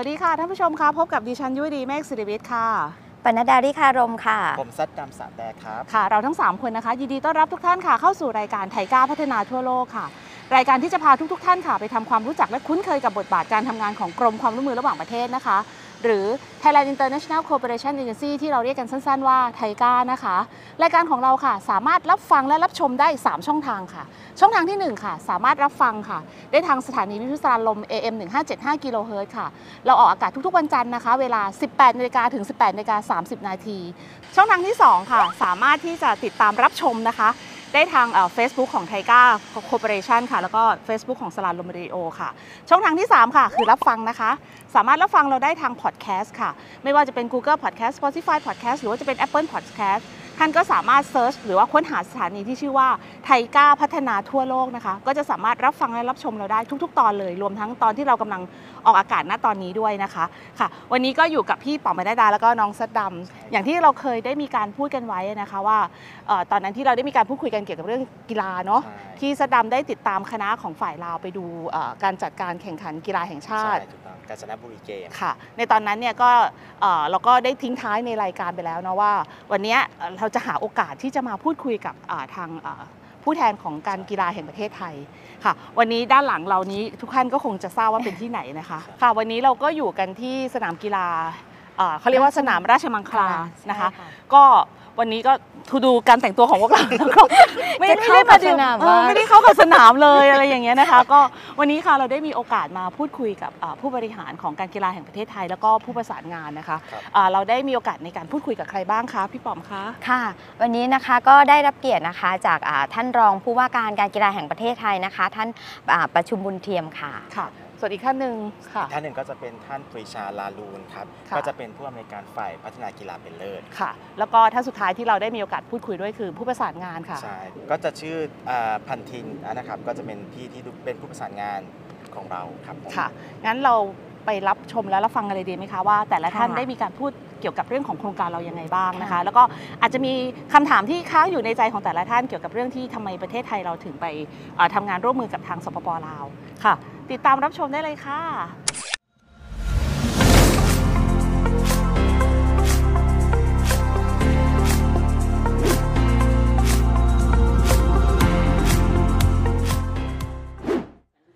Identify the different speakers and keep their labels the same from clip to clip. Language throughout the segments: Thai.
Speaker 1: วัสดีค่ะท่านผู้ชมคะพบกับดิฉันยุ้ยดีเมฆสิริวิทย์ค่ะ
Speaker 2: ปนัดดาริคารมค่ะ
Speaker 3: ผมซัดดำสามแดกครับ
Speaker 1: ค่ะ เราทั้ง 3 คนนะคะยินดีต้อนรับทุกท่านค่ะเข้าสู่รายการไทยก้าพัฒนาทั่วโลกค่ะ รายการที่จะพาทุกๆท่านค่ะไปทำความรู้จักและคุ้นเคยกับบทบาทการทำงานของกรมความร่วมมือระหว่างประเทศนะคะ หรือ Thailand International Cooperation Agency ที่เราเรียกกันสั้น ๆ ว่าไทก้านะคะ รายการของเราค่ะ สามารถรับฟังและรับชมได้ 3 ช่องทางค่ะ ช่องทางที่ 1 ค่ะ สามารถรับฟังค่ะ ได้ทางสถานีวิทยุสราญรมย์ AM 1575กิโลเฮิรตซ์ค่ะ เราออกอากาศทุก ๆ วันจันทร์นะคะ เวลา 18นาฬิกาถึง 18นาฬิกา30 นาที ช่องทางที่ 2 ค่ะ สามารถที่จะติดตามรับชมนะคะ ได้ทางเฟซบุ๊กของ TICA Cooperation ค่ะ แล้วก็ Facebook ของสราญรมเรดิโอค่ะ ช่องทางที่ 3 ค่ะ คือรับฟังนะคะ สามารถรับฟังเราได้ทางพอดแคสต์ค่ะ ไม่ว่าจะเป็น Google Podcast Spotify Podcast หรือว่าจะเป็น Apple Podcast ท่านก็สามารถ search หรือว่าค้นหาสถานีที่ชื่อว่าไทก้าพัฒนาทั่วโลกนะคะ ก็จะสามารถรับฟังและรับชมเราได้ทุก ๆ ตอนเลย รวมทั้งตอนที่เรากำลังออกอากาศณตอนนี้ด้วยนะคะค่ะ วันนี้ก็อยู่กับพี่ป๋อมไม่ได้ดาแล้วก็น้องซัดดำอย่างที่เราเคยได้มีการพูดกันไว้นะคะว่าเอ่อตอนนั้นที่เราได้มีการพูดคุยกันเกี่ยวกับเรื่องกีฬาเนาะ
Speaker 3: ใช่
Speaker 1: ที่ซัดดำได้ติดตามคณะของฝ่ายลาวไปดูเอ่อการจัดการแข่งขันกีฬาแห่งชา
Speaker 3: ใช่
Speaker 1: ติ
Speaker 3: ถู กต้องกาญจนบุรีเกม
Speaker 1: ค่ะ ในตอนนั้นเนี่ยก็เอ่อเราก็ได้ทิ้งท้ายในรายการไปแล้วนะว่า วันเนี้ยเอ่อเราจะหาโอกาสที่จะมาพูดคุยกับอ่าทางอ่าผู้แทนของการกีฬาแห่งประเทศไทยค่ะ วันนี้ด้านหลังเรานี้ทุกท่านก็คงจะทราบว่าเป็นที่ไหนนะคะค่ะวันนี้เราก็อยู่กันที่สนามกีฬาเอ่อเขาเรียกว่าสนามราชมังคลานะคะ
Speaker 2: ใช่ค่ะ
Speaker 1: ก็ วันนี้ก็ทูดูการแต่งตัวของพวกเราแล้วก็ไม่
Speaker 2: จะ
Speaker 1: ไม่
Speaker 2: เข้า
Speaker 1: ได้
Speaker 2: กั
Speaker 1: มา
Speaker 2: บ
Speaker 1: ดู
Speaker 2: สนาม
Speaker 1: เออ
Speaker 2: มาก
Speaker 1: ไม่ได้เข้ากับสนามเลยอะไรอย่างเงี้ยนะคะ ก็วันนี้ค่ะเราได้มีโอกาสมาพูดคุยกับอ่าผู้บริหารของการกีฬาแห่งประเทศไทย แล้วก็ผู้ประสานงานนะคะ
Speaker 3: ครับ
Speaker 1: อ่าเราได้มีโอกาสในการพูดคุยกับใครบ้างคะพี่ป๋อมคะ
Speaker 2: ค่ะ วันนี้นะคะก็ได้รับเกียรตินะคะจากอ่าท่านรองผู้ว่าการการกีฬาแห่งประเทศไทยนะคะ ท่านอ่าประชุมบุญเทียมค่ะ
Speaker 1: ค่ะ ส่วนอีกท่านหนึ่งค่ะ
Speaker 3: ท่านหนึ่งก็จะเป็นท่านปรีชาลาลูนครับ
Speaker 1: ค่ะ
Speaker 3: ก็จะเป็นผู้อำนวยการฝ่ายพัฒนากีฬาเป็นเลิศ
Speaker 1: ค่ะ แล้วก็ท่านสุดท้ายที่เราได้มีโอกาสพูดคุยด้วยคือผู้ประสานงานค่ะ
Speaker 3: ใช่ ก็จะชื่ออ่าพันทินนะครับ ก็จะเป็นพี่ที่ดูเป็นผู้ประสานงานของเราครับผม
Speaker 1: ค่ะ งั้นเราไปรับชมและรับฟังกันเลยดีไหมคะว่า แต่ละท่าน
Speaker 2: ค่ะ
Speaker 1: ได้มีการพูด เกี่ยวกับเรื่องของโครงการเรายังไงบ้างนะคะ
Speaker 2: ค่ะ
Speaker 1: แล้วก็อาจจะมีคำถามที่ค้างอยู่ในใจของแต่ละท่านเกี่ยวกับเรื่องที่ทำไมประเทศไทยเราถึงไปเอ่อทำงานร่วมมือกับทางสปปลาวค่ะ ติดตามรับชมได้เลยค่ะ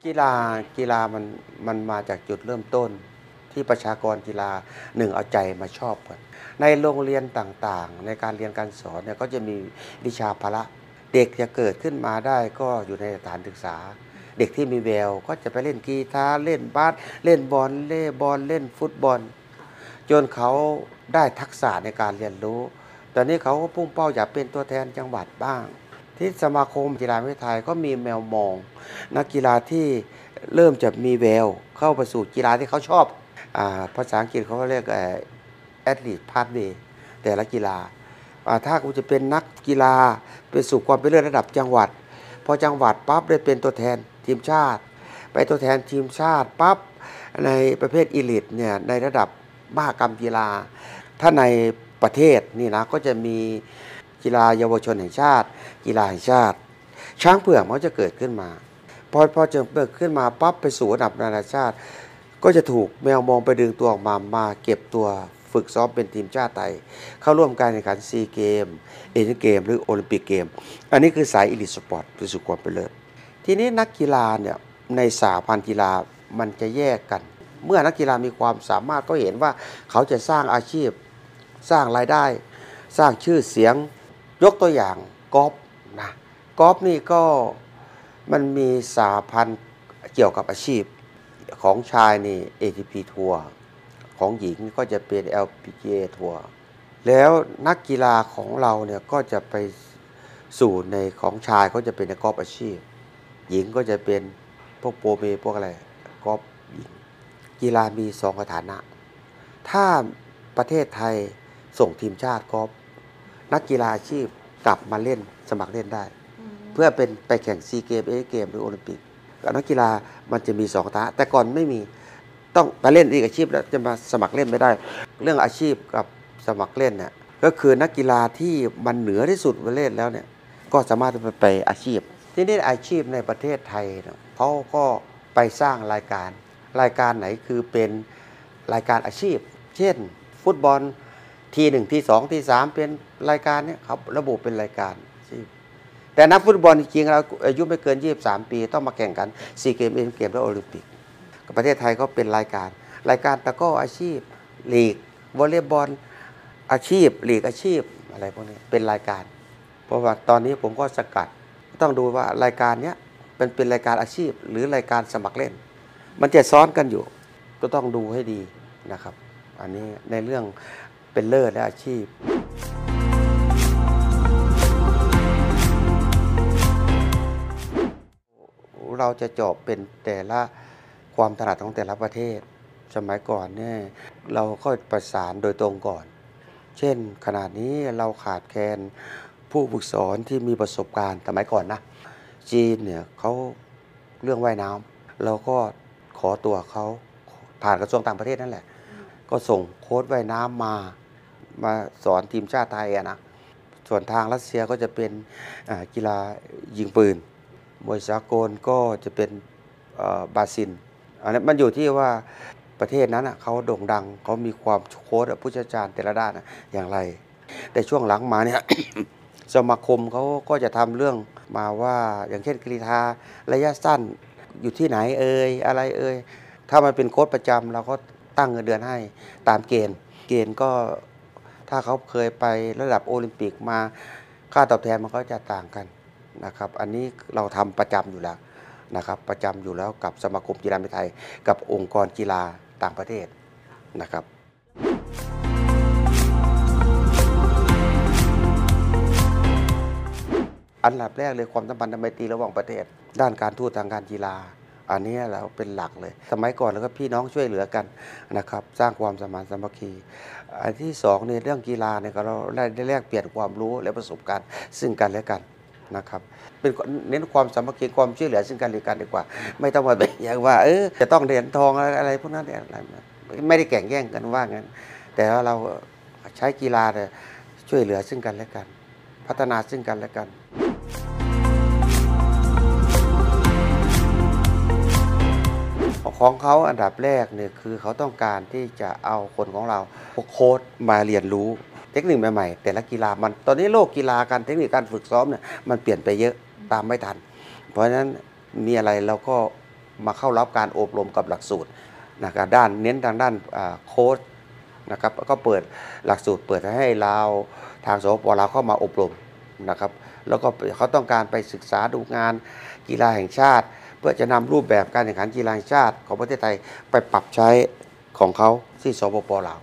Speaker 4: กีฬากีฬามันมันมาจากจุดเริ่มต้น ที่ประชากรกีฬาหนึ่งเอาใจมาชอบกันในโรงเรียนต่างๆ ในการเรียนการสอนเนี่ยก็จะมีวิชาพละเด็กจะเกิดขึ้นมาได้ก็อยู่ในสถานศึกษา เด็กที่มีแววก็จะไปเล่นกีตาร์เล่นบาสเล่นบอลเล่บอลเล่นฟุตบอล จนเขาได้ทักษะในการเรียนรู้ ตอนนี้เขาก็พุ่งเป้าอยากเป็นตัวแทนจังหวัดบ้าง ที่สมาคมกีฬาประเทศไทยก็มีแมวมอง นักกีฬาที่เริ่มจะมีแววเข้าไปสู่กีฬาที่เขาชอบ ภาษาอังกฤษเขาเรียก athlete pathway แต่ละกีฬาอ่าถ้าคุณจะเป็นนักกีฬาไปสู่ความเป็นเลิศระดับจังหวัด พอจังหวัดปั๊บได้เป็นตัวแทนทีมชาติ ไปตัวแทนทีมชาติปั๊บในประเภท elite เนี่ยในระดับมหกรรมกีฬา ถ้าในประเทศนี่นะก็จะมีกีฬาเยาวชนแห่งชาติ กีฬาแห่งชาติ ช้างเผือกมันจะเกิดขึ้นมา พอพอจอเปิดขึ้นมาปั๊บไปสู่ระดับนานาชาติ ก็จะถูกแมวมองไปดึงตัวออกมามาเก็บตัวฝึกซ้อมเป็นทีมชาติไทย เข้าร่วมการแข่งขันซีเกมส์ เอเชียนเกมส์ หรือโอลิมปิกเกมส์ อันนี้คือสาย elite sport คือสู่ความเป็นเลิศทีนี้นักกีฬาเนี่ยในสาพันกีฬามันจะแยกกัน เมื่อนักกีฬามีความสามารถก็เห็นว่าเขาจะสร้างอาชีพ สร้างรายได้ สร้างชื่อเสียง ยกตัวอย่างกอล์ฟนะกอล์ฟนี่ก็มันมีสาพันเกี่ยวกับอาชีพ ของชายนี่ ATP ทัวร์ของหญิงก็จะเป็น LPGA ทัวร์แล้วนักกีฬาของเราเนี่ยก็จะไปสู่ในของชายก็จะเป็นในกอล์ฟอาชีพ หญิงก็จะเป็นพวกโปรเมพวกอะไรกอล์ฟหญิงกีฬามีสองสถานะ ถ้าประเทศไทยส่งทีมชาติกอล์ฟนักกีฬาอาชีพกลับมาเล่นสมัครเล่นได้ เพื่อเป็นไปแข่งซีเกมเอเกมหรือโอลิมปิก นักกีฬามันจะมีสองสถาแต่ก่อนไม่มีต้องไปเล่นอีกอาชีพแล้วจะมาสมัครเล่นไม่ได้ เรื่องอาชีพกับสมัครเล่นเนี่ยก็คือนักกีฬาที่มันเหนือที่สุดมาเล่นแล้วเนี่ยก็สามารถไปไปอาชีพ ที่นี่อาชีพในประเทศไทยเขาก็ไปสร้างรายการ รายการไหนคือเป็นรายการอาชีพ เช่น ฟุตบอลทีหนึ่งทีสองทีสามเป็นรายการเนี่ยเขาระบุเป็นรายการ แต่นักฟุตบอลจริงๆเราอายุไม่เกิน 23 ปี ต้องมาแข่งกันซีเกมเอ็นเกมและโอลิมปิกประเทศไทยก็เป็นรายการ รายการตะก้ออาชีพลีกวอลเลย์บอลอาชีพลีกอาชีพอะไรพวกนี้เป็นรายการ เพราะว่าตอนนี้ผมก็สกัด ต้องดูว่ารายการเนี้ยเป็นเป็นรายการอาชีพ หรือรายการสมัครเล่น มันจะซ้อนกันอยู่ ก็ต้องดูให้ดีนะครับ อันนี้ในเรื่องเป็นเลิศและอาชีพ เราจะเจาะเป็นแต่ละความถนัดของแต่ละประเทศ สมัยก่อนเนี่ยเราก็ประสานโดยตรงก่อน เช่นขนาดนี้เราขาดแคลนผู้ฝึกสอนที่มีประสบการณ์สมัยก่อนนะ จีนเนี่ยเขาเรื่องว่ายน้ำเราก็ขอตัวเขาผ่านกระทรวงต่างประเทศนั่นแหละ ก็ส่งโค้ชว่ายน้ำมามาสอนทีมชาติไทยอะนะ ส่วนทางรัสเซียก็จะเป็นกีฬายิงปืน มวยสากลก็จะเป็นบาซินอันนี้นมันอยู่ที่ว่าประเทศนั้นเขาโด่งดังเขามีความโค้ชผู้เชี่ยวชาญแต่ละด้านอย่างไร แต่ช่วงหลังมาเนี่ยสมาคมเขาก็จะทำเรื่องมาว่าอย่างเช่นกรีธาระยะสั้นอยู่ที่ไหนเอ่ยอะไรเอ่ยถ้ามันเป็นโค้ชประจำเราก็ตั้งเงินเดือนให้ตามเกณฑ์ เกณฑ์ก็ถ้าเขาเคยไประดับโอลิมปิกมาค่าตอบแทนมันก็จะต่างกัน นะครับ อันนี้เราทำประจำอยู่แล้วนะครับ ประจำอยู่แล้วกับสมาคมกีฬาไทย กับองค์กรกีฬาต่างประเทศนะครับอันดับแรกเลยความสัมพันธ์ทางไมตรีระหว่างประเทศ ด้านการทูตทางการกีฬา อันนี้เราเป็นหลักเลย สมัยก่อนแล้วก็พี่น้องช่วยเหลือกันนะครับ สร้างความสมานสามัคคีอันที่สองในเรื่องกีฬาเนี่ยเราได้แลกเปลี่ยนความรู้และประสบการณ์ ซึ่งกันและกัน นะครับเป็นเน้นความสามัคคีความช่วยเหลือซึ่งกันและกันดีกว่า ไม่ต้องมาแบ่งแยกว่าเออจะต้องเหรียญทองอะไรอะไรพวกนั้นอะไรไม่ได้แข่งแย่งกันว่างั้น แต่ว่าเราใช้กีฬาเนี่ยช่วยเหลือซึ่งกันและกัน พัฒนาซึ่งกันและกันของเขาอันดับแรกเนี่ยคือเขาต้องการที่จะเอาคนของเราโค้ชมาเรียนรู้ เทคนิคใหม่ๆแต่ละกีฬามันตอนนี้โลกกีฬาการเทคนิคการฝึกซ้อมเนี่ยมันเปลี่ยนไปเยอะตามไม่ทัน เพราะฉะนั้นมีอะไรเราก็มาเข้ารับการอบรมกับหลักสูตรนะครับด้านเน้นทางด้านโค้ชนะครับก็เปิดหลักสูตรเปิดให้เราทางสปลาวเข้ามาอบรมนะครับแล้วก็เขาต้องการไปศึกษาดูงานกีฬาแห่งชาติ เพื่อจะนำรูปแบบการแข่งขันกีฬาแห่งชาติ ของประเทศไทยไปปรับใช้ของเขาที่สปปลาว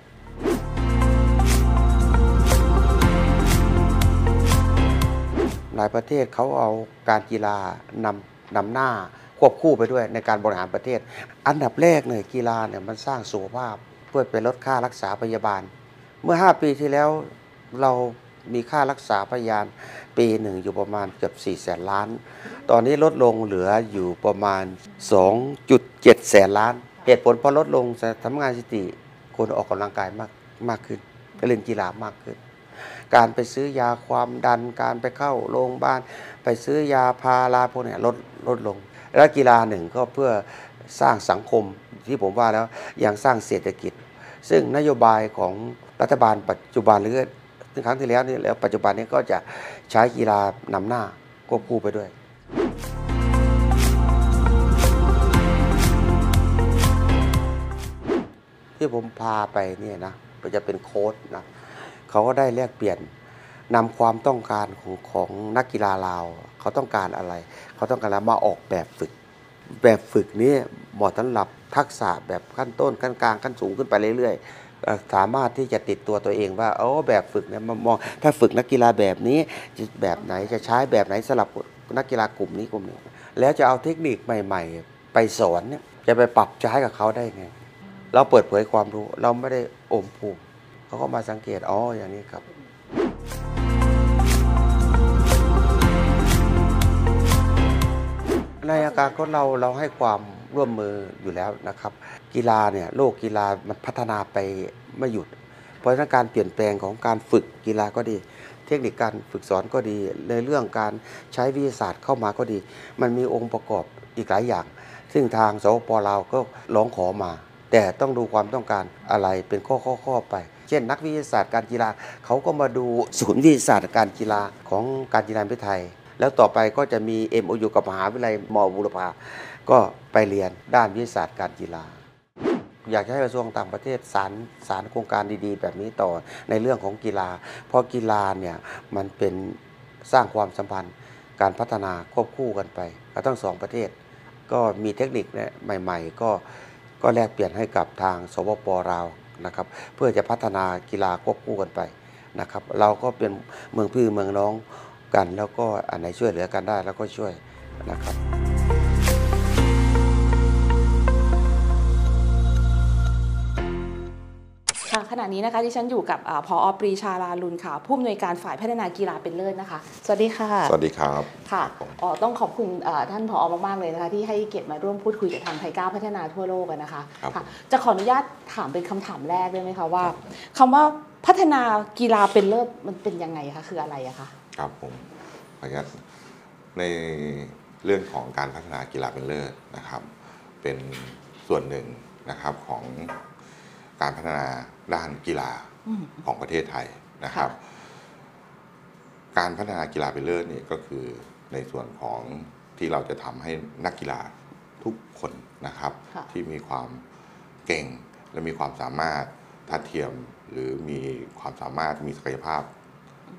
Speaker 4: หลายประเทศเขาเอาการกีฬานำนำหน้าควบคู่ไปด้วยในการบริหารประเทศ อันดับแรกเนี่ยกีฬาเนี่ยมันสร้างสุขภาพเพื่อไปลดค่ารักษาพยาบาล เมื่อ 5 ปีที่แล้วเรามีค่ารักษาพยาบาลปีหนึ่งอยู่ประมาณเกือบ4แสนล้าน ตอนนี้ลดลงเหลืออยู่ประมาณ 2.7 แสนล้าน เหตุผลเพราะลดลงทำงานสิติคนออกกำลังกายมากมากขึ้นไปเล่นกีฬามากขึ้น การไปซื้อยาความดัน การไปเข้าโรงพยาบาล ไปซื้อยาพาราพวกนี้ลดลดลง และกีฬาหนึ่งก็เพื่อสร้างสังคมที่ผมว่าแล้วยังสร้างเศรษฐกิจ ซึ่งนโยบายของรัฐบาลปัจจุบันหรือครั้งที่แล้วนี่แล้วปัจจุบันนี้ก็จะใช้กีฬานำหน้าควบคู่ไปด้วยที่ผมพาไปเนี่ยนะมันจะเป็นโค้ชนะ เขาก็ได้แลกเปลี่ยนนำความต้องการของของนักกีฬาเราว เขาต้องการอะไร เขาต้องการมาออกแบบฝึก แบบฝึกนี้เหมาะสำหรับทักษะแบบขั้นต้นขั้นกลางขั้นสูงขึ้นไปเรื่อยๆ สามารถที่จะติดตัวตัวเองว่าโอ้แบบฝึกเนี่ยมามองถ้าฝึกนักกีฬาแบบนี้จะแบบไหนจะใช้แบบไหนสำหรับนักกีฬากลุ่มนี้กลุ่มนี้แล้วจะเอาเทคนิคใหม่ ๆ ไปสอนเนี่ยจะไปปรับใช้กับเขาได้ไง เราเปิดเผยความรู้เราไม่ได้โอมภูมิ เขาก็มาสังเกตอ๋ออย่างนี้ครับในอาการของเราเราให้ความร่วมมืออยู่แล้วนะครับ กีฬาเนี่ยโลกกีฬามันพัฒนาไปไม่หยุด เพราะฉะนั้นการเปลี่ยนแปลงของการฝึกกีฬาก็ดี เทคนิคการฝึกสอนก็ดีในเรื่องการใช้วิทยาศาสตร์เข้ามาก็ดี มันมีองค์ประกอบอีกหลายอย่าง ซึ่งทางสปปลาวก็ร้องขอมา แต่ต้องดูความต้องการอะไรเป็นข้อข้อข้อไป เช่น นักวิทยาศาสตร์การกีฬาเขาก็มาดูศูนย์วิทยาศาสตร์การกีฬาของการกีฬาประเทศไทย แล้วต่อไปก็จะมี MOU กับมหาวิทยาลัยมอบุรพาก็ไปเรียนด้านวิทยาศาสตร์การกีฬา อยากให้กระทรวงต่างประเทศสารสารโครงการดีๆ แบบนี้ต่อในเรื่องของกีฬา เพราะกีฬาเนี่ยมันเป็นสร้างความสัมพันธ์การพัฒนาควบคู่กันไปกับทั้งสองประเทศ ก็มีเทคนิคใหม่ ๆ ก็ก็แลกเปลี่ยนให้กับทางสปปลาว นะครับเพื่อจะพัฒนากีฬาควบคู่กันไปนะครับเราก็เป็นเมืองพี่เมืองน้องกัน แล้วก็อันไหนช่วยเหลือกันได้แล้วก็ช่วยนะครับ
Speaker 1: ขณะนี้นะคะที่ฉันอยู่กับอาพอปรีชาลาลุนค่ะ ผู้อำนวยการฝ่ายพัฒนากีฬาเป็นเลิศนะคะ สวัสดีค่ะ
Speaker 5: สวัสดีครับ
Speaker 1: ค่ะ
Speaker 5: ผม
Speaker 1: อ๋อต้องขอบคุณเอ่อท่านผอมากๆเลยนะคะ ที่ให้เกียรติมาร่วมพูดคุยกับทางไทยก้าวพัฒนาทั่วโลกอะนะคะ
Speaker 5: ครับ
Speaker 1: ค่ะจะขออนุญาตถามเป็นคำถามแรกได้ไหมคะว่าคำว่าพัฒนากีฬาเป็นเลิศมันเป็นยังไงคะคืออะไรอะคะ
Speaker 5: ครับผมขออนุญาตในเรื่องของการพัฒนากีฬาเป็นเลิศนะครับ เป็นส่วนหนึ่งนะครับของการพัฒนา ด้านกีฬา
Speaker 1: อืม
Speaker 5: ของประเทศไทยนะครับ
Speaker 1: ค่ะ
Speaker 5: การพัฒนากีฬาเป็นเลิศนี่ก็คือในส่วนของที่เราจะทำให้นักกีฬาทุกคนนะครับ
Speaker 1: ค่ะ
Speaker 5: ที่มีความเก่งและมีความสามารถทัดเทียมหรือมีความสามารถมีศักยภาพ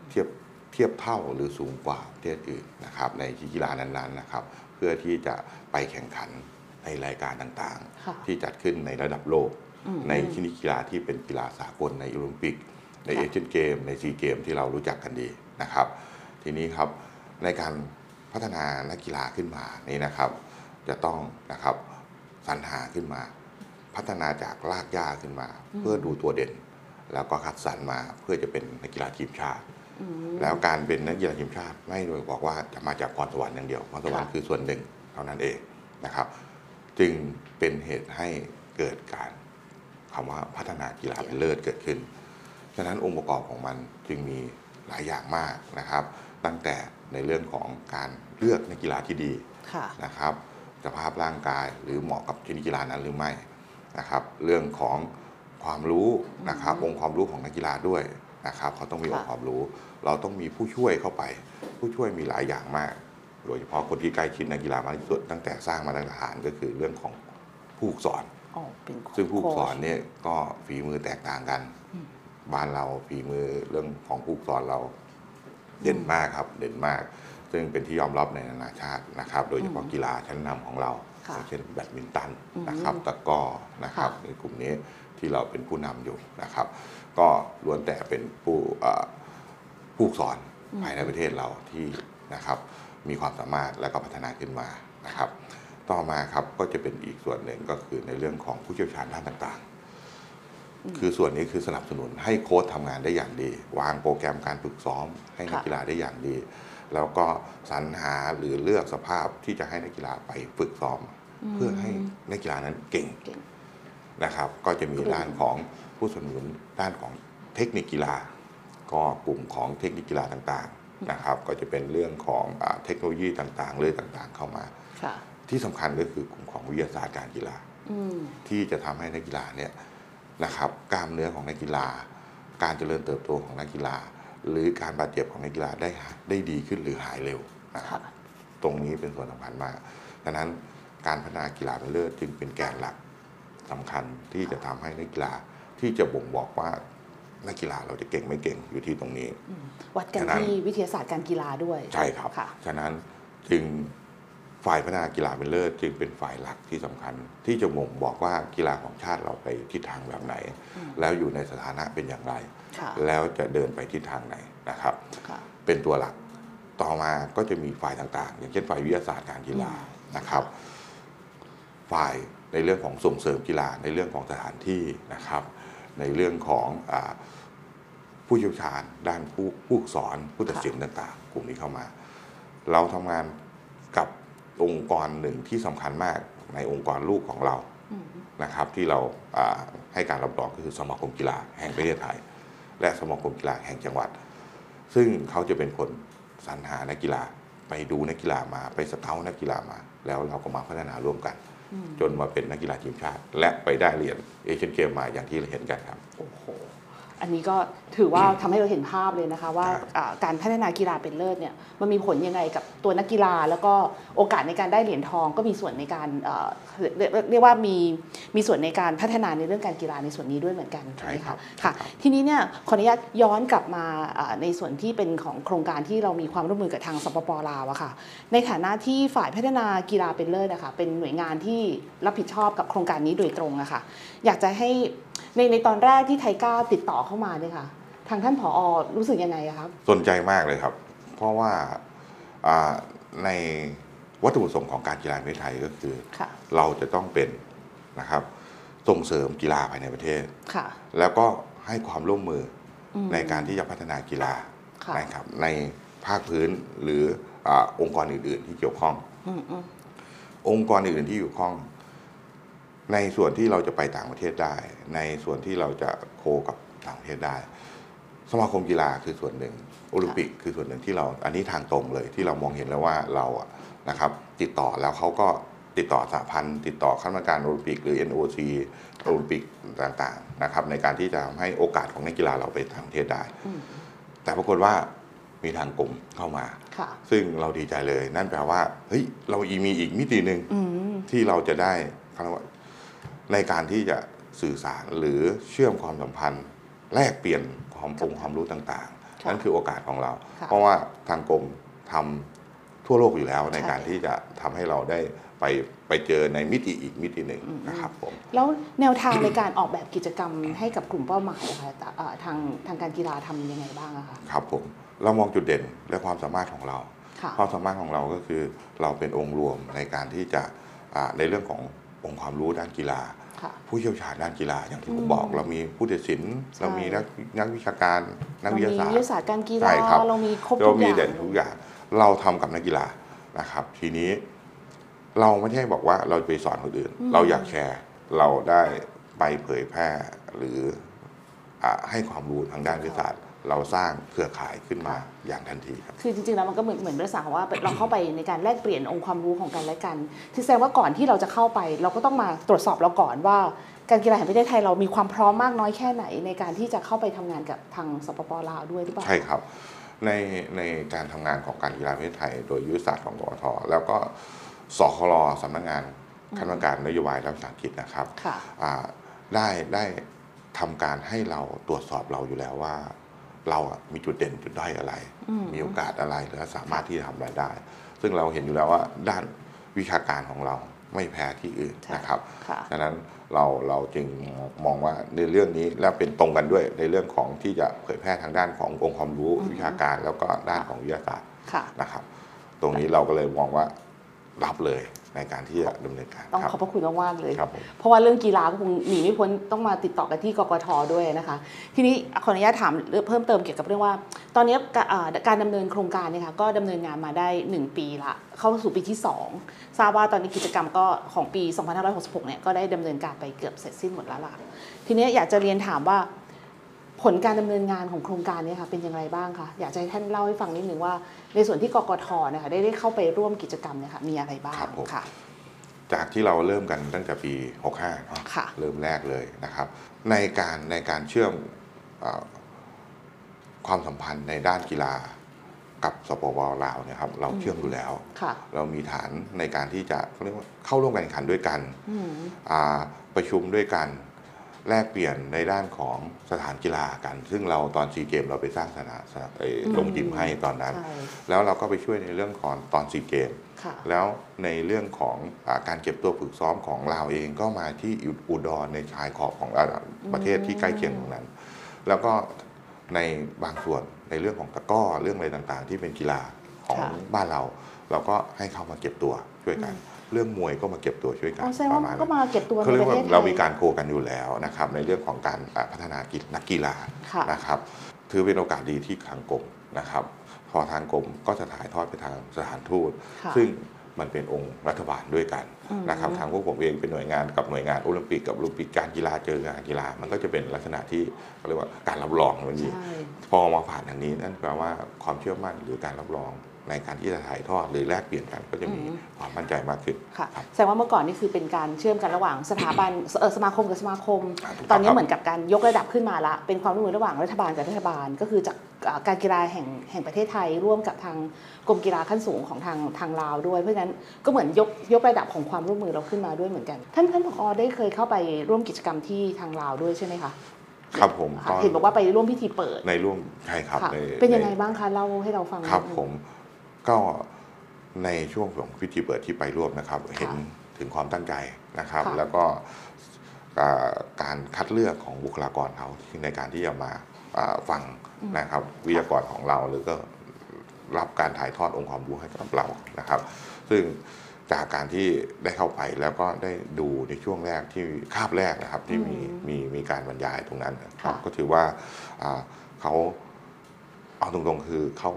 Speaker 5: เทียบเทียบเท่าหรือสูงกว่าประเทศอื่นนะครับ ในกีฬานั้นๆนะครับ เพื่อที่จะไปแข่งขันในรายการต่าง
Speaker 1: ค่ะ
Speaker 5: ๆที่จัดขึ้นในระดับโลก
Speaker 1: อืม
Speaker 5: ในชนิดกีฬาที่เป็นกีฬาสากลในโอลิมปิก ใน
Speaker 1: ค่ะ
Speaker 5: เอเชียนเกม ในซีเกมที่เรารู้จักกันดีนะครับ ทีนี้ครับในการพัฒนานักกีฬาขึ้นมานี่นะครับ จะต้องนะครับสรรหาขึ้นมา พัฒนาจากรากหญ้าขึ้นมา เพื่อดูตัวเด่น แล้วก็คัดสรรมาเพื่อจะเป็นนักกีฬาทีมชาติ
Speaker 1: อืม
Speaker 5: แล้วการเป็นนักกีฬาทีมชาติ ไม่ได้บอกว่าจะมาจากพรสวรรค์อย่างเดียวพรสวรรค์
Speaker 1: ค่ะ
Speaker 5: คือส่วนหนึ่งเท่านั้นเองนะครับ จึงเป็นเหตุให้เกิดการ คำว่าพัฒนากีฬาเป็นเลิศเกิดขึ้นฉะนั้นองค์ประกอบของมันจึงมีหลายอย่างมากนะครับ ตั้งแต่ในเรื่องของการเลือกนักกีฬาที่ดี
Speaker 1: ค่ะ
Speaker 5: นะครับสภาพร่างกายหรือเหมาะกับชนิดกีฬานั้นหรือไม่นะครับ เรื่องของความรู้นะครับองค์ความรู้ของนักกีฬาด้วยนะครับเขาต้องมีองค์ความรู้ เราต้องมีผู้ช่วยเข้าไป ผู้ช่วยมีหลายอย่างมาก โดยเฉพาะคนที่ใกล้ชิดนักกีฬามากที่สุดตั้งแต่สร้างมาตรฐานก็คือเรื่องของผู้ฝึกสอน
Speaker 1: อ๋อเป็นโค้ช
Speaker 5: ซึ่งผู้ฝึกสอนเนี่ยก็ฝีมือแตกต่างกัน
Speaker 1: อืม
Speaker 5: บ้านเราฝีมือเรื่องของผู้ฝึกสอนเราเด่นมากครับเด่นมาก ซึ่งเป็นที่ยอมรับในนานาชาตินะครับ โดยเฉพาะกีฬาชั้นนำของเรา
Speaker 1: ค่ะ
Speaker 5: อย่างเช่นแบดมินตัน
Speaker 1: อืม
Speaker 5: นะครับตะกร้อนะครับ
Speaker 1: ค่ะ
Speaker 5: ในกลุ่มนี้ที่เราเป็นผู้นำอยู่นะครับ ก็ล้วนแต่เป็นผู้เอ่อผู้ฝึกสอนภายในประเทศเราที่นะครับ มีความสามารถและก็พัฒนาขึ้นมานะครับ ต่อมาครับก็จะเป็นอีกส่วนหนึ่งก็คือในเรื่องของผู้เชี่ยวชาญด้านต่างๆ คือส่วนนี้คือสนับสนุนให้โค้ชทำงานได้อย่างดี วางโปรแกรมการฝึกซ้อม ให้นัก
Speaker 1: ค่ะ
Speaker 5: กีฬาได้อย่างดี แล้วก็สรรหาหรือเลือกสภาพที่จะให้นักกีฬาไปฝึกซ้อม เพื่อให้นักกีฬานั้นเก่ง
Speaker 1: เก่ง
Speaker 5: นะครับ ก็จะมี
Speaker 1: ครู
Speaker 5: ด้านของผู้สนับสนุนด้านของเทคนิคกีฬา ก็กลุ่มของเทคนิคกีฬาต่างๆนะครับ ก็จะเป็นเรื่องของอาเทคโนโลยีต่างๆเรื่องต่างๆ เข้ามา
Speaker 1: ค่ะ
Speaker 5: ที่สำคัญก็คือกลุ่มของวิทยาศาสตร์การกีฬา
Speaker 1: อืม
Speaker 5: ที่จะทำให้นักกีฬาเนี่ยนะครับกล้ามเนื้อของนักกีฬา การเจริญเติบโตของนักกีฬา หรือการบาดเจ็บของนักกีฬาได้หาได้ดีขึ้นหรือหายเร็วนะครับ
Speaker 1: ค่ะ
Speaker 5: ตรงนี้เป็นส่วนสำคัญมากดังนั้นการพัฒนากีฬาเป็นเลิศจึงเป็นแกนหลักสำคัญที่จะทำให้นักกีฬาที่จะบ่งบอกว่านักกีฬาเราจะเก่งไม่เก่งอยู่ที่ตรงนี้
Speaker 1: อืมวัดกัน
Speaker 5: ฉะนั้น
Speaker 1: ที่วิทยาศาสตร์การกีฬาด้วย
Speaker 5: ใช่ครับ
Speaker 1: ค่ะ
Speaker 5: ฉะนั้นจึง ฝ่ายพัฒนากีฬาเป็นเลิศจึงเป็นฝ่ายหลักที่สำคัญ ที่จะบ่งบอกว่ากีฬาของชาติเราไปทิศทางแบบไหน
Speaker 1: อืม
Speaker 5: แล้วอยู่ในสถานะเป็นอย่างไร
Speaker 1: ค่ะ
Speaker 5: แล้วจะเดินไปทิศทางไหนนะครับ
Speaker 1: ค่ะ
Speaker 5: เป็นตัวหลักต่อมาก็จะมีฝ่ายต่างๆ อย่างเช่นฝ่ายวิทยาศาสตร์การกีฬานะครับ ฝ่ายในเรื่องของส่งเสริมกีฬาในเรื่องของสถานที่นะครับ ในเรื่องของอาผู้เชี่ยวชาญ ด้านผู้ผู้สอนผู้ตัดสินต่างๆ กลุ่มนี้เข้ามา เราทำงานกับ องค์กรหนึ่งที่สำคัญมากในองค์กรลูกของเรา
Speaker 1: อืม
Speaker 5: นะครับ ที่เราอ่าให้การรับรองก็คือสมาคมกีฬาแห่งประเทศไทย และสมาคมกีฬาแห่งจังหวัด ซึ่งเขาจะเป็นคนสรรหานักกีฬาไปดูนักกีฬามาไปสเกาต์นักกีฬามา แล้วเราก็มาพัฒนาร่วมกัน
Speaker 1: อืม
Speaker 5: จนมาเป็นนักกีฬาทีมชาติ และไปได้เหรียญเอเชียนเกมมาอย่างที่เห็นกันครับ
Speaker 1: โอ้โห อันนี้ก็ถือว่าทำให้เราเห็นภาพเลยนะคะว่า
Speaker 5: ครับ
Speaker 1: อ่าการพัฒนากีฬาเป็นเลิศเนี่ยมันมีผลยังไงกับตัวนักกีฬา แล้วก็โอกาสในการได้เหรียญทองก็มีส่วนในการเอ่อเรียกเรียกว่ามีมีส่วนในการพัฒนาในเรื่องการกีฬาในส่วนนี้ด้วยเหมือนกัน
Speaker 5: ใช่
Speaker 1: ไหม
Speaker 5: ครั
Speaker 1: คะ
Speaker 5: บ
Speaker 1: ค่ะทีนี้เนี่ยขออนุญาตย้อนกลับมาอ่าในส่วนที่เป็นของโครงการที่เรามีความร่วมมือกับทางสปปลาวอะค่ะ ในฐานะที่ฝ่ายพัฒนากีฬาเป็นเลิศนะคะเป็นหน่วยงานที่รับผิดชอบกับโครงการนี้โดยตรงอะค่ะ อยากจะให้ในในตอนแรกที่ไทก้าติดต่อเข้ามาเนี่ยค่ะ ทางท่านผอรู้สึกยังไงอะครับ
Speaker 5: สนใจมากเลยครับ เพราะว่าอ่าในวัตถุประสงค์ของการกีฬาแห่งประเทศไทยก็คือ
Speaker 1: ค่ะ
Speaker 5: เราจะต้องเป็นนะครับส่งเสริมกีฬาภายในประเทศ
Speaker 1: ค่ะ
Speaker 5: แล้วก็ให้ความร่วมมือ
Speaker 1: อืม
Speaker 5: ในการที่จะพัฒนากีฬา
Speaker 1: ค่ะ
Speaker 5: นะครับในภาคพื้นหรืออาองค์กรอื่น ๆ ที่เกี่ยวข้อง
Speaker 1: อืมอืม
Speaker 5: องค์กรอื่น ๆ ที่เกี่ยวข้อง ในส่วนที่เราจะไปต่างประเทศได้ ในส่วนที่เราจะโคกับต่างประเทศได้ สมาคมกีฬาคือส่วนหนึ่งโอลิมปิกคือส่วนหนึ่งที่เราอันนี้ทางตรงเลยที่เรามองเห็นแล้วว่าเราอะนะครับติดต่อแล้วเขาก็ติดต่อสหพันธ์ติดต่อคณะกรรมการโอลิมปิกหรือ NOC โอลิมปิกต่างๆนะครับในการที่จะทำให้โอกาสของนักกีฬาเราไปต่างประเทศได้
Speaker 1: อืม
Speaker 5: แต่ปรากฏว่ามีทางกรมเข้ามา
Speaker 1: ค่ะ
Speaker 5: ซึ่งเราดีใจเลย นั่นแปลว่าเฮ้ยเราอีมีอีกมิติหนึ่ง
Speaker 1: อืม
Speaker 5: ที่เราจะได้เขาเรียกว่า ในการที่จะสื่อสารหรือเชื่อมความสัมพันธ์ แลกเปลี่ยนความองค์ความรู้ต่างๆ
Speaker 1: ค่ะ
Speaker 5: นั่นคือโอกาสของเรา
Speaker 1: ค่ะ
Speaker 5: เพราะว่าทางกรมทำทั่วโลกอยู่แล้วใน
Speaker 1: ใช่
Speaker 5: การที่จะทำให้เราได้ไปไปเจอในมิติอีกมิติหนึ่ง
Speaker 1: อืม
Speaker 5: นะครับผม
Speaker 1: แล้วแนวทางในการออกแบบกิจกรรมให้กับกลุ่มเป้าหมายอะค่ะแต่เอ่อทางทางการกีฬาทำยังไงบ้างอะคะ
Speaker 5: ครับผมเรามองจุดเด่นและความสามารถของเรา
Speaker 1: ค่ะ
Speaker 5: ความสามารถของเราก็คือเราเป็นองค์รวมในการที่จะอ่าในเรื่องขององค์ความรู้ด้านกีฬา
Speaker 1: ค่ะ
Speaker 5: ผู้เชี่ยวชาญด้านกีฬาอย่างที่ผ
Speaker 1: อื
Speaker 5: ม
Speaker 1: ม
Speaker 5: บอก เรามีผู้ตัดสิน
Speaker 1: ใช่
Speaker 5: เรามีนักนักวิชาการนัก
Speaker 1: เรา
Speaker 5: วิ
Speaker 1: มี
Speaker 5: ทยาศาสต
Speaker 1: วิทยา
Speaker 5: ร์
Speaker 1: ศาสตร์การกีฬา
Speaker 5: ใช่ครับ
Speaker 1: เรามีครบ
Speaker 5: เรา
Speaker 1: ทุกอ
Speaker 5: มี
Speaker 1: ย่าง
Speaker 5: เด่นทุกอย่างเราทำกับนักกีฬานะครับ ทีนี้เราไม่ใช่บอกว่าเราจะไปสอนคนอื่น
Speaker 1: อืม
Speaker 5: เราอยากแชร์เราได้ไปเผยแพร่หรืออ่าให้ความรู้ทางด้านวิทยาศาสตร์ เราสร้างเครือข่ายขึ้นมาอย่างทันทีครับ
Speaker 1: คือจริงๆแล้วมันก็เหมือนเหมือนลักษณะของว่าเราเข้าไปในการแลกเปลี่ยนองค์ความรู้ของกันและกันที่แสดงว่าก่อนที่เราจะเข้าไป เราก็ต้องมาตรวจสอบเราก่อนว่า การกีฬาแห่งประเทศไทยเรามีความพร้อมมากน้อยแค่ไหน ในการที่จะเข้าไปทำงานกับทางสปปลาวด้วยหรือเปล่า
Speaker 5: ใช่ครับในในการทำงานของการกีฬาแห่งประเทศไทย โดยยุทธศาสตร์ของกรทแล้วก็สคลสำนักงานคณะกรรมการนโยบายและภาษาอังกฤษนะครับ
Speaker 1: ค่ะ
Speaker 5: อ่าได้ได้ทำการให้เราตรวจสอบเราอยู่แล้วว่า เราอะมีจุดเด่นจุดด้อยอะไร
Speaker 1: อืม
Speaker 5: มีโอกาสอะไรและสามารถที่จะทำรายได้ ซึ่งเราเห็นอยู่แล้วว่าด้านวิชาการของเราไม่แพ้ที่อื่น
Speaker 1: ใช่
Speaker 5: นะครับ
Speaker 1: ค่ะ
Speaker 5: ดังนั้นเราเราจึงมองว่าในเรื่องนี้และเป็นตรงกันด้วยในเรื่องของที่จะเผยแพร่ทางด้านขององค์ความรู้
Speaker 1: อือฮึ
Speaker 5: วิชาการแล้วก็ด้านของวิทยาศาสตร์
Speaker 1: ค่ะ
Speaker 5: นะครับ ตรงนี้เราก็เลยมองว่ารับเลย ในการที่จะดำเนินการ
Speaker 1: ต้อง
Speaker 5: ครับ
Speaker 1: ขอบพระคุณมากๆเลย
Speaker 5: ครับผม
Speaker 1: เพราะว่าเรื่องกีฬาก็คงหนีไม่พ้นต้องมาติดต่อกันที่กกทด้วยนะคะ ทีนี้ขออนุญาตถามเพิ่มเติมเกี่ยวกับเรื่องว่า ตอนนี้กะอ่าการดำเนินโครงการเนี่ยค่ะก็ดำเนินงานมาได้ 1 ปีละเข้าสู่ปีที่ 2 ทราบว่าตอนนี้กิจกรรมก็ของปี 2566 เนี่ยก็ได้ดำเนินการไปเกือบเสร็จสิ้นหมดแล้วล่ะทีนี้อยากจะเรียนถามว่าผลการดำเนินงานของโครงการเนี้ค่ะเป็นอย่างไรบ้างคะอยากจะให้ท่านเล่าให้ฟังนิดนึงว่า ในส่วนที่กกทนะคะได้ได้เข้าไปร่วมกิจกรรมเนี่ยค่ะมีอะไรบ้าง
Speaker 5: ครับผม
Speaker 1: ค่ะ
Speaker 5: จากที่เราเริ่มกันตั้งแต่ปี 65เนาะ
Speaker 1: ค่ะ
Speaker 5: เริ่มแรกเลยนะครับ ในการในการเชื่อมเอ่อความสัมพันธ์ในด้านกีฬากับสปปลาวเนี่ยครับเรา
Speaker 1: อืม
Speaker 5: เชื่อมอยู่แล้ว
Speaker 1: ค่ะ
Speaker 5: เรามีฐานในการที่จะเขาเรียกว่าเข้าร่วมการแข่งขันด้วยกัน
Speaker 1: อืม
Speaker 5: อ่าประชุมด้วยกัน แลกเปลี่ยนในด้านของสถานกีฬากัน ซึ่งเราตอนซีเกมเราไปสร้างสนามสนามเอ่อ
Speaker 1: อืม
Speaker 5: ลงยิมให้ตอนนั้น
Speaker 1: ใช่
Speaker 5: แล้วเราก็ไปช่วยในเรื่องของตอนซีเกม
Speaker 1: ค่ะ
Speaker 5: แล้วในเรื่องของอาการเก็บตัวฝึกซ้อมของเราเองก็มาที่อุดรในชายขอบของอ่าประเทศที่ใกล้เคียงตรงนั้น แล้วก็ในบางส่วนในเรื่องของตะกร้อเรื่องอะไรต่างๆ ที่เป็นกีฬาของ
Speaker 1: ค่ะ
Speaker 5: บ้านเรา เราก็ให้เข้ามาเก็บตัวช่วยกัน เรื่องมวยก็มาเก็บตัวช่วยกัน
Speaker 1: อ๋อแสดง
Speaker 5: ป
Speaker 1: ว่า
Speaker 5: ระมาณ
Speaker 1: ก็
Speaker 5: นั้น
Speaker 1: มาเก็บตัวใน
Speaker 5: เขาเรีย
Speaker 1: ป
Speaker 5: ก
Speaker 1: ระ
Speaker 5: ว่า
Speaker 1: เทศไทย
Speaker 5: เรามีการโคกันอยู่แล้วนะครับในเรื่องของการอ่าพัฒนากีฬานักกีฬา
Speaker 1: ค่ะ
Speaker 5: นะครับถือเป็นโอกาสดีที่ทางกรมนะครับ พอทางกรมก็จะถ่ายทอดไปทางสถานทูต
Speaker 1: ค่ะ
Speaker 5: ซึ่งมันเป็นองค์รัฐบาลด้วยกัน
Speaker 1: อืม
Speaker 5: นะครับทางพวกผมเองเป็นหน่วยงานกับหน่วยงานโอลิมปิกกับโอลิมปิกการกีฬาเจอการกีฬา มันก็จะเป็นลักษณะที่เขาเรียกว่าการรับรองมันมี
Speaker 1: ใช่
Speaker 5: พอมาผ่านทางนี้นั่นแปลว่าความเชื่อมั่นหรือการรับรอง ในการที่จะถ่ายทอดหรือแลกเปลี่ยนกันก็จะมี
Speaker 1: อืม
Speaker 5: ความมั่นใจมากขึ้น
Speaker 1: ค่ะ
Speaker 5: ครับ
Speaker 1: แสดงว่าเมื่อก่อนนี่คือเป็นการเชื่อมกันระหว่างสถาบันเออสมาคมกับสมาคม
Speaker 5: อ่าถูก
Speaker 1: ตอนนี้
Speaker 5: ครับ
Speaker 1: เหมือนกับการยกระดับขึ้นมาละ เป็นความร่วมมือระหว่างรัฐบาลกับรัฐบาล ก็คือจากอ่าการกีฬาแห่งแห่งประเทศไทย ร่วมกับทางกรมกีฬาขั้นสูงของทางทางลาวด้วย เพราะฉะนั้นก็เหมือนยกยกระดับของความร่วมมือเราขึ้นมาด้วยเหมือนกัน ท่านท่านผอได้เคยเข้าไปร่วมกิจกรรมที่ทางลาวด้วยใช่ไหมคะ
Speaker 5: ครับผม
Speaker 1: ค่ะ
Speaker 5: ก็
Speaker 1: เห็นบอกว่าไปร่วมพิธีเปิด
Speaker 5: ในร่วมใช่ครับ
Speaker 1: ค่ะ
Speaker 5: ใน
Speaker 1: เป็นยังไง
Speaker 5: ใน
Speaker 1: บ้างคะเล่าให้เราฟัง
Speaker 5: ครับ
Speaker 1: นิดนึง
Speaker 5: ผม ก็ในช่วงของพิธีเปิดที่ไปร่วมนะครับ เห็นถึงความตั้งใจนะครับ
Speaker 1: ค่ะ
Speaker 5: แล้วก็อ่าการคัดเลือกของบุคลากรเขาในการที่จะมาอ่าฟังนะครับวิทยากรของเราหรือก็รับการถ่ายทอดองค์ความรู้ให้กับเรานะครับ ซึ่งจากการที่ได้เข้าไปแล้วก็ได้ดูในช่วงแรกที่คาบแรกนะครับที่มี
Speaker 1: อืม
Speaker 5: มีมีการบรรยายตรงนั้นนะครับ
Speaker 1: ค่ะ
Speaker 5: ก็ถือว่าอ่าเขาเอาตรงๆคือเขา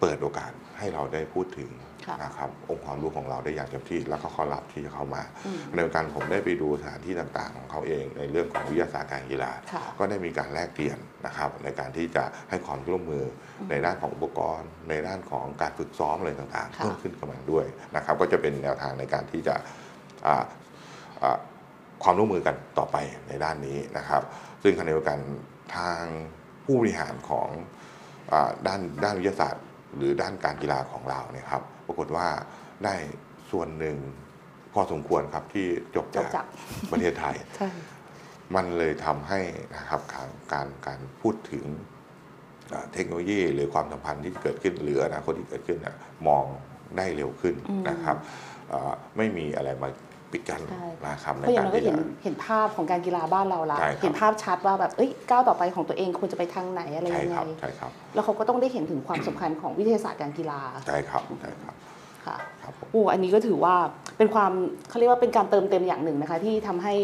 Speaker 5: เปิดโอกาสให้เราได้พูดถึง
Speaker 1: ค่ะ
Speaker 5: นะครับองค์ความรู้ของเราได้อย่างเต็มที่แล้วก็เขารับที่จะเข้ามา
Speaker 1: อืม
Speaker 5: ในการผมได้ไปดูสถานที่ต่างๆ ของเขาเองในเรื่องของวิทยาศาสตร์การกีฬา
Speaker 1: ค่ะ
Speaker 5: ก็ได้มีการแลกเปลี่ยนนะครับ ในการที่จะให้ความร่วมมืออในด้านของอุปกรณ์ ในด้านของการฝึกซ้อมอะไรต่างๆ
Speaker 1: ค่ะ
Speaker 5: เพิ่มขึ้นกับมันด้วยนะครับ ก็จะเป็นแนวทางในการที่จะอ่าอ่าความร่วมมือกันต่อไปในด้านนี้นะครับ ซึ่งขณะเดียวกันทางผู้บริหารของอาด้านด้านวิทยาศาสตร์ หรือด้านการกีฬาของเราเนี่ยครับปรากฏว่าได้ส่วนหนึ่งพอสมควรครับที่จบ
Speaker 1: จบ
Speaker 5: จาก
Speaker 1: จาก
Speaker 5: ประเทศไทย
Speaker 1: ใช่
Speaker 5: มันเลยทำให้นะครับการการการพูดถึงอ่าเทคโนโลยีหรือความสัมพันธ์ที่เกิดขึ้นหรืออนาคตที่เกิดขึ้นน่ะมองได้เร็วขึ้น
Speaker 1: อืม
Speaker 5: นะครับอ่าไม่มีอะไรมา ปิดกั้น
Speaker 1: ใช่
Speaker 5: นะครับ
Speaker 1: เพ
Speaker 5: ใน
Speaker 1: ราะอย่าง
Speaker 5: การ
Speaker 1: เราก็
Speaker 5: ที่
Speaker 1: เห็น
Speaker 5: จะ
Speaker 1: เห็นภาพของการกีฬาบ้านเราละ
Speaker 5: ใช่ครับ
Speaker 1: เห็นภาพชัดว่าแบบเอ้ยก้าวต่อไปของตัวเองควรจะไปทางไหนอะไร
Speaker 5: ใช่
Speaker 1: ยัง
Speaker 5: ค
Speaker 1: ไง
Speaker 5: รับใช่ครับ
Speaker 1: แล้วเขาก็ต้องได้เห็นถึงความสำคัญของวิทยาศาสตร์การกีฬา
Speaker 5: ใช่ครับใช่ครับ
Speaker 1: ค่ะ
Speaker 5: ครับผม
Speaker 1: โอ้อันนี้ก็ถือว่าเป็นความเขาเรียกว่าเป็นการเติมเต็มอย่างหนึ่งนะคะ ที่ทำให้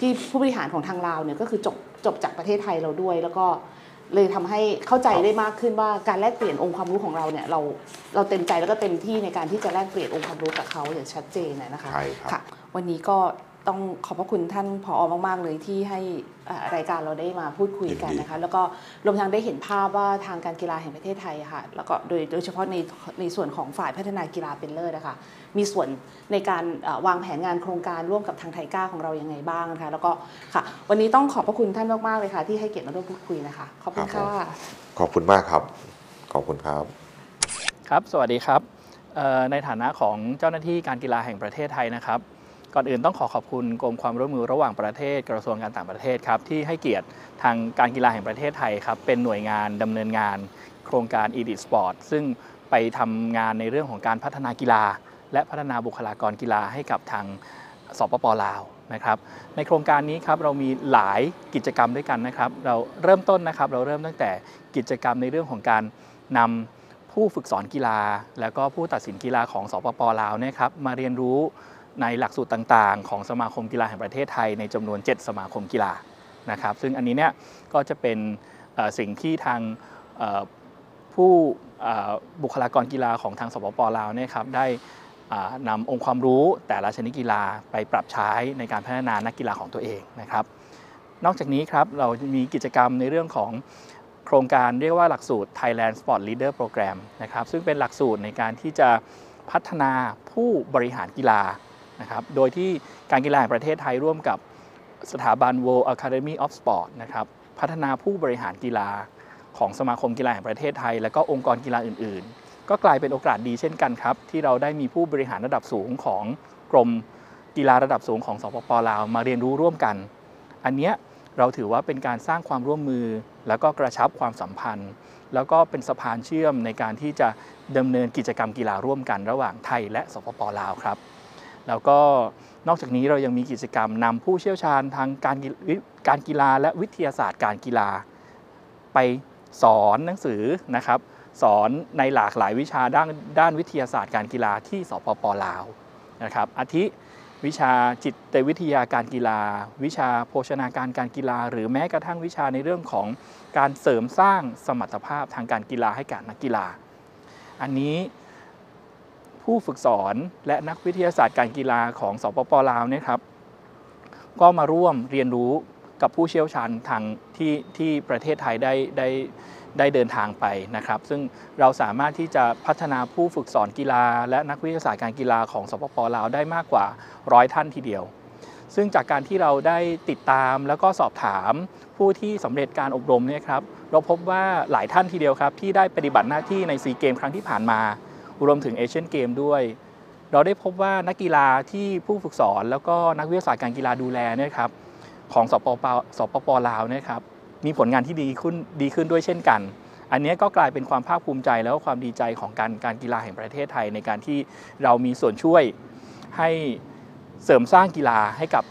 Speaker 1: ที่ผู้บริหารของทางลาวเนี่ยก็คือจบจบจากประเทศไทยเราด้วย แล้วก็เลยทำให้เข้าใจได้มากขึ้นว่าการแลกเปลี่ยนองค์ความรู้ของเราเนี่ยเราเราเต็มใจแล้วก็เต็มที่ในการที่จะแลกเปลี่ยนองค์ความรู้กับเขาอย่างชัดเจนนะนะคะ
Speaker 5: ใช่ครับ
Speaker 1: ค่ะ วันนี้ก็ต้องขอบพระคุณท่านผอมาก ๆ เลยที่ให้เอ่อรายการเราได้มาพูดคุยกัน
Speaker 5: ยินดี
Speaker 1: นะคะ แล้วก็รวมทั้งได้เห็นภาพว่าทางการกีฬาแห่งประเทศไทยอะค่ะ แล้วก็โดยโดยเฉพาะในในส่วนของฝ่ายพัฒนากีฬาเป็นเลิศนะคะมีส่วนในการเอ่อวางแผนงานโครงการร่วมกับทางไทก้าของเรายังไงบ้างนะคะ แล้วก็ค่ะ วันนี้ต้องขอบพระคุณท่านมาก ๆ เลยค่ะ ที่ให้เกียรติมาร่วมพูดคุยนะคะ ขอบคุณ
Speaker 5: ครับ
Speaker 1: ค่ะ
Speaker 5: ผมขอบคุณมากครับ ขอบคุณครับ
Speaker 6: ครับ สวัสดีครับเอ่อในฐานะของเจ้าหน้าที่การกีฬาแห่งประเทศไทยนะครับ ก่อนอื่นต้องขอขอบคุณกรมความร่วมมือระหว่างประเทศกระทรวงการต่างประเทศครับที่ให้เกียรติทางการกีฬาแห่งประเทศไทยครับเป็นหน่วยงานดำเนินงาน โครงการ e d i t Sport ซึ่งไปทำงานในเรื่องของการพัฒนากีฬา และพัฒนาบุคลากรกีฬาให้กับทางสปปลาวนะครับในโครงการนี้ครับเรามีหลายกิจกรรมด้วยกันนะครับ เราเริ่มต้นนะครับเราเริ่มตั้งแต่กิจกรรมในเรื่องของการนำผู้ฝึกสอนกีฬา แล้วก็ผู้ตัดสินกีฬาของสปปลาวเนี่ยครับมาเรียนรู้ ในหลักสูตรต่างๆ ของสมาคมกีฬาแห่งประเทศไทยในจำนวน 7 สมาคมกีฬานะครับซึ่งอันนี้เนี่ยก็จะเป็นสิ่งที่ทางผู้บุคลากรกีฬาของทางสปปลาวเนี่ยครับได้อ่านำองค์ความรู้แต่ละชนิดกีฬาไปปรับใช้ในการพัฒนานักกีฬาของตัวเองนะครับ นอกจากนี้ครับเรามีกิจกรรมในเรื่องของโครงการเรียกว่าหลักสูตร Thailand Sport Leader Program นะครับซึ่งเป็นหลักสูตรในการที่จะพัฒนาผู้บริหารกีฬา นะครับโดยที่การกีฬาแห่งประเทศไทยร่วมกับสถาบัน World Academy of Sport นะครับพัฒนาผู้บริหารกีฬาของสมาคมกีฬาแห่งประเทศไทย และก็องค์กรกีฬาอื่น ๆ ก็กลายเป็นโอกาสดีเช่นกันครับ ที่เราได้มีผู้บริหารระดับสูงของกรมกีฬาระดับสูงของสปปลาวมาเรียนรู้ร่วมกัน อันเนี้ยเราถือว่าเป็นการสร้างความร่วมมือ แล้วก็กระชับความสัมพันธ์ แล้วก็เป็นสะพานเชื่อมในการที่จะดำเนินกิจกรรมกีฬาร่วมกันระหว่างไทยและสปปลาวครับ แล้วก็นอกจากนี้เรายังมีกิจกรรมนำผู้เชี่ยวชาญทางการกีวิการกีฬาและวิทยาศาสตร์การกีฬา ไปสอนหนังสือนะครับ สอนในหลากหลายวิชาด้านด้านวิทยาศาสตร์การกีฬาที่สปปลาวนะครับอาทิวิชาจิตวิทยาการกีฬา วิชาโภชนาการการกีฬา หรือแม้กระทั่งวิชาในเรื่องของการเสริมสร้างสมรรถภาพทางการกีฬาให้กับนักกีฬา อันนี้ ผู้ฝึกสอนและนักวิทยาศาสตร์การกีฬาของสปปลาวเนี่ยครับก็มาร่วมเรียนรู้กับผู้เชี่ยวชาญทางที่ที่ประเทศไทยได้ได้ได้เดินทางไปนะครับ ซึ่งเราสามารถที่จะพัฒนาผู้ฝึกสอนกีฬา และนักวิทยาศาสตร์การกีฬาของสปปลาวได้มากกว่าร้อยท่านทีเดียว ซึ่งจากการที่เราได้ติดตามแล้วก็สอบถามผู้ที่สำเร็จการอบรมเนี่ยครับเราพบว่าหลายท่านทีเดียวครับที่ได้ปฏิบัติหน้าที่ในซีเกมส์ครั้งที่ผ่านมา รวมถึงเอเชียนเกมส์ด้วย เราได้พบว่านักกีฬาที่ผู้ฝึกสอน แล้วก็นักวิทยาศาสตร์การกีฬาดูแลเนี่ยครับของสปปสปปลาวเนี่ยครับมีผลงานที่ดีขึ้นดีขึ้นด้วยเช่นกัน อันนี้ก็กลายเป็นความภาคภูมิใจแล้วก็ความดีใจของการการกีฬาแห่งประเทศไทยในการที่เรามีส่วนช่วยให้เสริมสร้างกีฬาให้กับ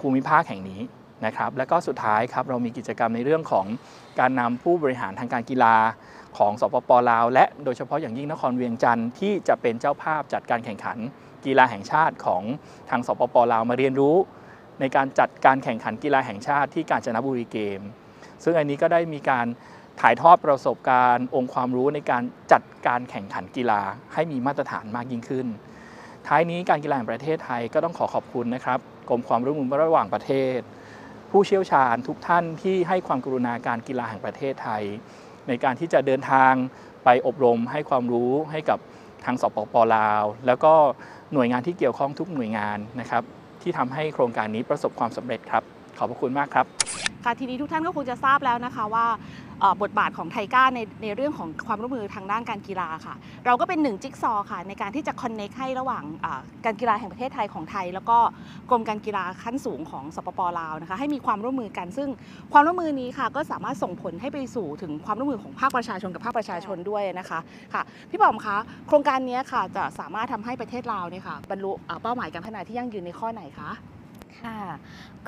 Speaker 6: ภูมิภาคแห่งนี้นะครับ และก็สุดท้ายครับเรามีกิจกรรมในเรื่องของการนำผู้บริหารทางการกีฬา ของสปปลาว และโดยเฉพาะอย่างยิ่งนครเวียงจันทร์ที่จะเป็นเจ้าภาพจัดการแข่งขันกีฬาแห่งชาติของทางสปปลาวมาเรียนรู้ ในการจัดการแข่งขันกีฬาแห่งชาติที่กาญจนบุรีเกม ซึ่งอันนี้ก็ได้มีการถ่ายทอดประสบการณ์ องค์ความรู้ในการจัดการแข่งขันกีฬาให้มีมาตรฐานมากยิ่งขึ้น ท้ายนี้การกีฬาแห่งประเทศไทยก็ต้องขอขอบคุณนะครับกรมความร่วมมือระหว่างประเทศ ผู้เชี่ยวชาญทุกท่านที่ให้ความกรุณาการกีฬาแห่งประเทศไทย ในการที่จะเดินทางไปอบรมให้ความรู้ให้กับทางสปปลาว แล้วก็หน่วยงานที่เกี่ยวข้องทุกหน่วยงานนะครับ ที่ทำให้โครงการนี้ประสบความสำเร็จครับ ขอบพระคุณมากครับ
Speaker 1: ค่ะทีนี้ทุกท่านก็คงจะทราบแล้วนะคะว่า บทบาทของไทก้าในในเรื่องของความร่วมมือทางด้านการกีฬาค่ะ เราก็เป็นหนึ่งจิ๊กซอว์ค่ะในการที่จะคอนเน c ให้ระหว่างการกีฬาแห่งประเทศไทยของไทย แล้วก็กรมการกีฬาขั้นสูงของสปปลาวนะคะให้มีความร่วมมือกัน ซึ่งความร่วมมือนี้ค่ะก็สามารถส่งผลให้ไปสู่ถึงความร่วมมือของภาคประชาชนกับภาคประชาชนด้วยนะคะค่ะพี่บอมคะโครงการนี้ค่ะจะสามารถทำให้ประเทศลาวเนี่ยค่ะบรรลุเป้าหมายการพัฒนาที่ยั่งยืนในข้อไหนคะ
Speaker 2: ค่ะ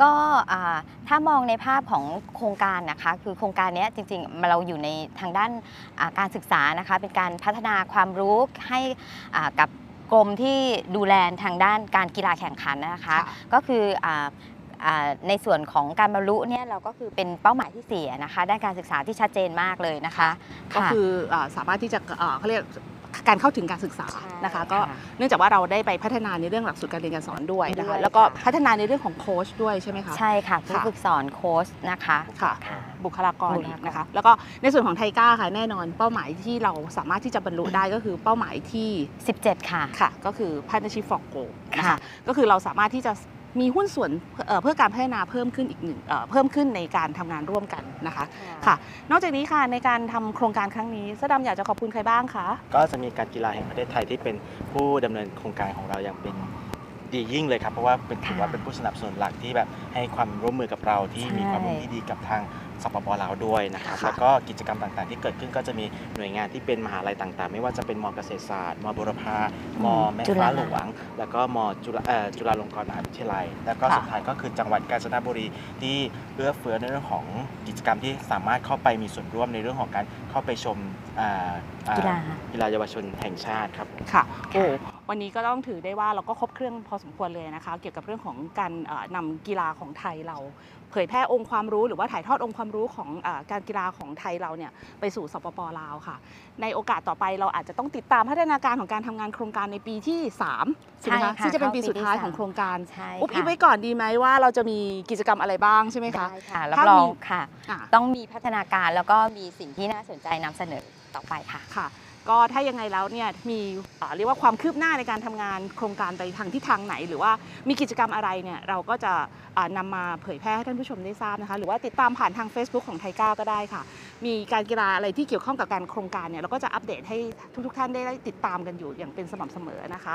Speaker 2: ก็อ่าถ้ามองในภาพของโครงการนะคะคือโครงการเนี้ยจริงๆเราอยู่ในทางด้านอ่าการศึกษานะคะเป็นการพัฒนาความรู้ให้อ่ากับกรมที่ดูแลทางด้านการกีฬาแข่งขันนะคะ
Speaker 1: ค่ะ
Speaker 2: ก็คืออ่าอ่าในส่วนของการบรรลุเนี่ยเราก็คือเป็นเป้าหมายที่สี่นะคะด้านการศึกษาที่ชัดเจนมากเลยนะคะ
Speaker 1: ก็คืออาสามารถที่จะอ่าเขาเรียก การเข้าถึงการศึกษา
Speaker 2: ใช่
Speaker 1: นะคะ
Speaker 2: ค่ะ
Speaker 1: ก็เนื่องจากว่าเราได้ไปพัฒนาในเรื่องหลักสูตรการเรียนการสอนด้วยนะ
Speaker 2: ด้
Speaker 1: คะ
Speaker 2: วย
Speaker 1: แล้วก็
Speaker 2: ค่ะ
Speaker 1: พัฒนาในเรื่องของโค้ชด้วยใช่ไหมคะ
Speaker 2: ใช่ค่ะผู้
Speaker 1: ค่ะ
Speaker 2: ฝึกสอนโค้ชนะคะ
Speaker 1: ค่ะ
Speaker 2: ค่ะ
Speaker 1: บุคลากร
Speaker 2: บุคลากร
Speaker 1: นะคะ แล้วก็ในส่วนของไทก้าค่ะแน่นอนเป้าหมายที่เราสามารถที่จะบรรลุได้ก็คือเป้าหมายที่
Speaker 2: 17 ค่ะ
Speaker 1: ค่ะ ก็คือ partnership for goal นะ
Speaker 2: ค่ะ
Speaker 1: คะก็คือเราสามารถที่จะ มีหุ้นส่วนเอ่อเพื่อการพัฒนาเพิ่มขึ้นอีกหนึ่งเอ่อเพิ่มขึ้นในการทำงานร่วมกันนะคะค่ะ นอกจากนี้ค่ะในการทำโครงการครั้งนี้สดำอยากจะขอบคุณใครบ้างคะ
Speaker 3: ก็จะมีการกีฬาแห่งประเทศไทยที่เป็นผู้ดำเนินโครงการของเราอย่างเป็นดียิ่งเลยครับเพราะว่าเป็นถือว่าเป็นผู้สนับสนุนหลักที่แบบให้ความร่วมมือกับเราที่
Speaker 2: ใช่
Speaker 3: มีความร่วมมือที่ดีกับทาง สปปลาวด้วยนะครับ
Speaker 1: ค่ะ
Speaker 3: แล้วก็กิจกรรมต่างๆ ที่เกิดขึ้นก็จะมีหน่วยงานที่เป็นมหาลัยต่าง ๆ ไม่ว่าจะเป็นมเกษตรศาสตร์มบุรพามแม่
Speaker 2: จุ
Speaker 3: ฟ้า
Speaker 2: ฬา
Speaker 3: หลวงแล้วก็มจุฬาเอ่อจุฬาลงกรณ์มหาวิทยาลัย แล้วก็
Speaker 1: ค่ะ
Speaker 3: สุดท้ายก็คือจังหวัดกาญจนบุรีที่เอื้อเฟื้อในเรื่องของกิจกรรมที่สามารถเข้าไปมีส่วนร่วมในเรื่องของการเข้าไปชมอ่าอ่
Speaker 2: กีฬา
Speaker 3: กีฬาเยาวชนแห่งชาติครับ
Speaker 1: ค่ะโอ้ วันนี้ก็ต้องถือได้ว่าเราก็ครบเครื่องพอสมควรเลยนะคะ เกี่ยวกับเรื่องของการเอ่อนำกีฬาของไทยเรา เผยแพร่องค์ความรู้หรือว่าถ่ายทอดองค์ความรู้ของเออการกีฬาของไทยเราเนี่ยไปสู่สปปลาวค่ะ ในโอกาสต่อไปเราอาจจะต้องติดตามพัฒนาการของการทำงานโครงการในปีที่3ใช่ไหม
Speaker 2: ใช่
Speaker 1: คะ
Speaker 2: ค่ะ
Speaker 1: ซึ่งจะเป็นปี
Speaker 2: เข้าปี
Speaker 1: สุดท้าย
Speaker 2: ที่
Speaker 1: ของ
Speaker 2: สาม
Speaker 1: โครงการ
Speaker 2: ใช่
Speaker 1: อุ๊บอิ๊บ
Speaker 2: ค่ะ
Speaker 1: ไว้ก่อนดีไหมว่าเราจะมีกิจกรรมอะไรบ้างใช่ไหมคะ
Speaker 2: ได้ค่ะรับ
Speaker 1: ถ้าร
Speaker 2: อ
Speaker 1: มี
Speaker 2: งค่ะ
Speaker 1: อะ
Speaker 2: ต้องมีพัฒนาการแล้วก็มีสิ่งที่น่าสนใจนำเสนอต่อไปค่ะ
Speaker 1: ค่ะ ก็ถ้ายังไงแล้วเนี่ยมีเรียกว่าความคืบหน้าในการทำงานโครงการไปทางทิศทางไหน หรือว่ามีกิจกรรมอะไรเนี่ยเราก็จะอ่านำมาเผยแพร่ให้ท่านผู้ชมได้ทราบนะคะ หรือว่าติดตามผ่านทาง Facebook ของไทก้าก็ได้ค่ะ มีการกีฬาอะไรที่เกี่ยวข้องกับการโครงการเนี่ยเราก็จะอัปเดตให้ทุกๆ ท่านได้ติดตามกันอยู่อย่างเป็นสม่ำเสมอนะคะ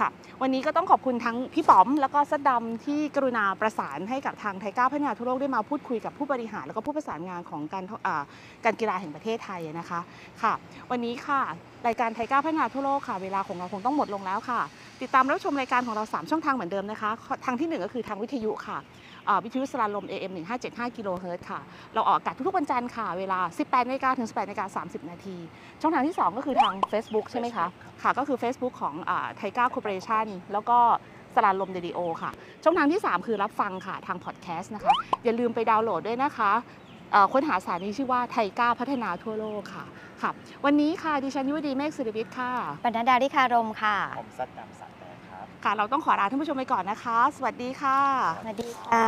Speaker 1: ค่ะ วันนี้ก็ต้องขอบคุณทั้งพี่ป๋อม แล้วก็ซัดดำที่กรุณาประสานให้กับทางไทก้าพัฒนาทั่วโลกได้มาพูดคุยกับผู้บริหาร แล้วก็ผู้ประสานงานของการอ่าการกีฬาแห่งประเทศไทยนะคะค่ะ วันนี้ค่ะรายการ TICA พัฒนาทั่วโลกค่ะเวลาของเราคงต้องหมดลงแล้วค่ะ ติดตามรับชมรายการของเรา 3 ช่องทางเหมือนเดิมนะคะ ทางที่ 1 ก็คือทางวิทยุค่ะอ่าวิทยุสราญรมย์ AM 1575 กิโลเฮิรตซ์ค่ะ เราออกอากาศทุกๆวันจันทร์ค่ะ เวลา 18นาฬิกาถึง 18นาฬิกา30 นาที ช่องทางที่ 2 ก็คือทาง Facebook ใช่ไหมคะ ค่ะ ก็คือ Facebook ของ TICA Corporation แล้วก็สราญรมเดดิโอค่ะ ช่องทางที่ 3 คือรับฟังค่ะทางพอดแคสต์นะคะ อย่าลืมไปดาวน์โหลดด้วยนะคะเอ่อค้นหาสถานีชื่อว่าไทก้าพัฒนาทั่วโลกค่ะค่ะ วันนี้ค่ะดิฉันยุวดีเมฆศิริวิทย์ค่ะ
Speaker 2: ปนัดดาริคารมค่ะ
Speaker 3: ผมซัดดำสักแดงครับ
Speaker 1: ค่ะ เราต้องขอลาท่านผู้ชมไปก่อนนะคะ สวัสดีค่ะ
Speaker 2: สวัสดีค่ะ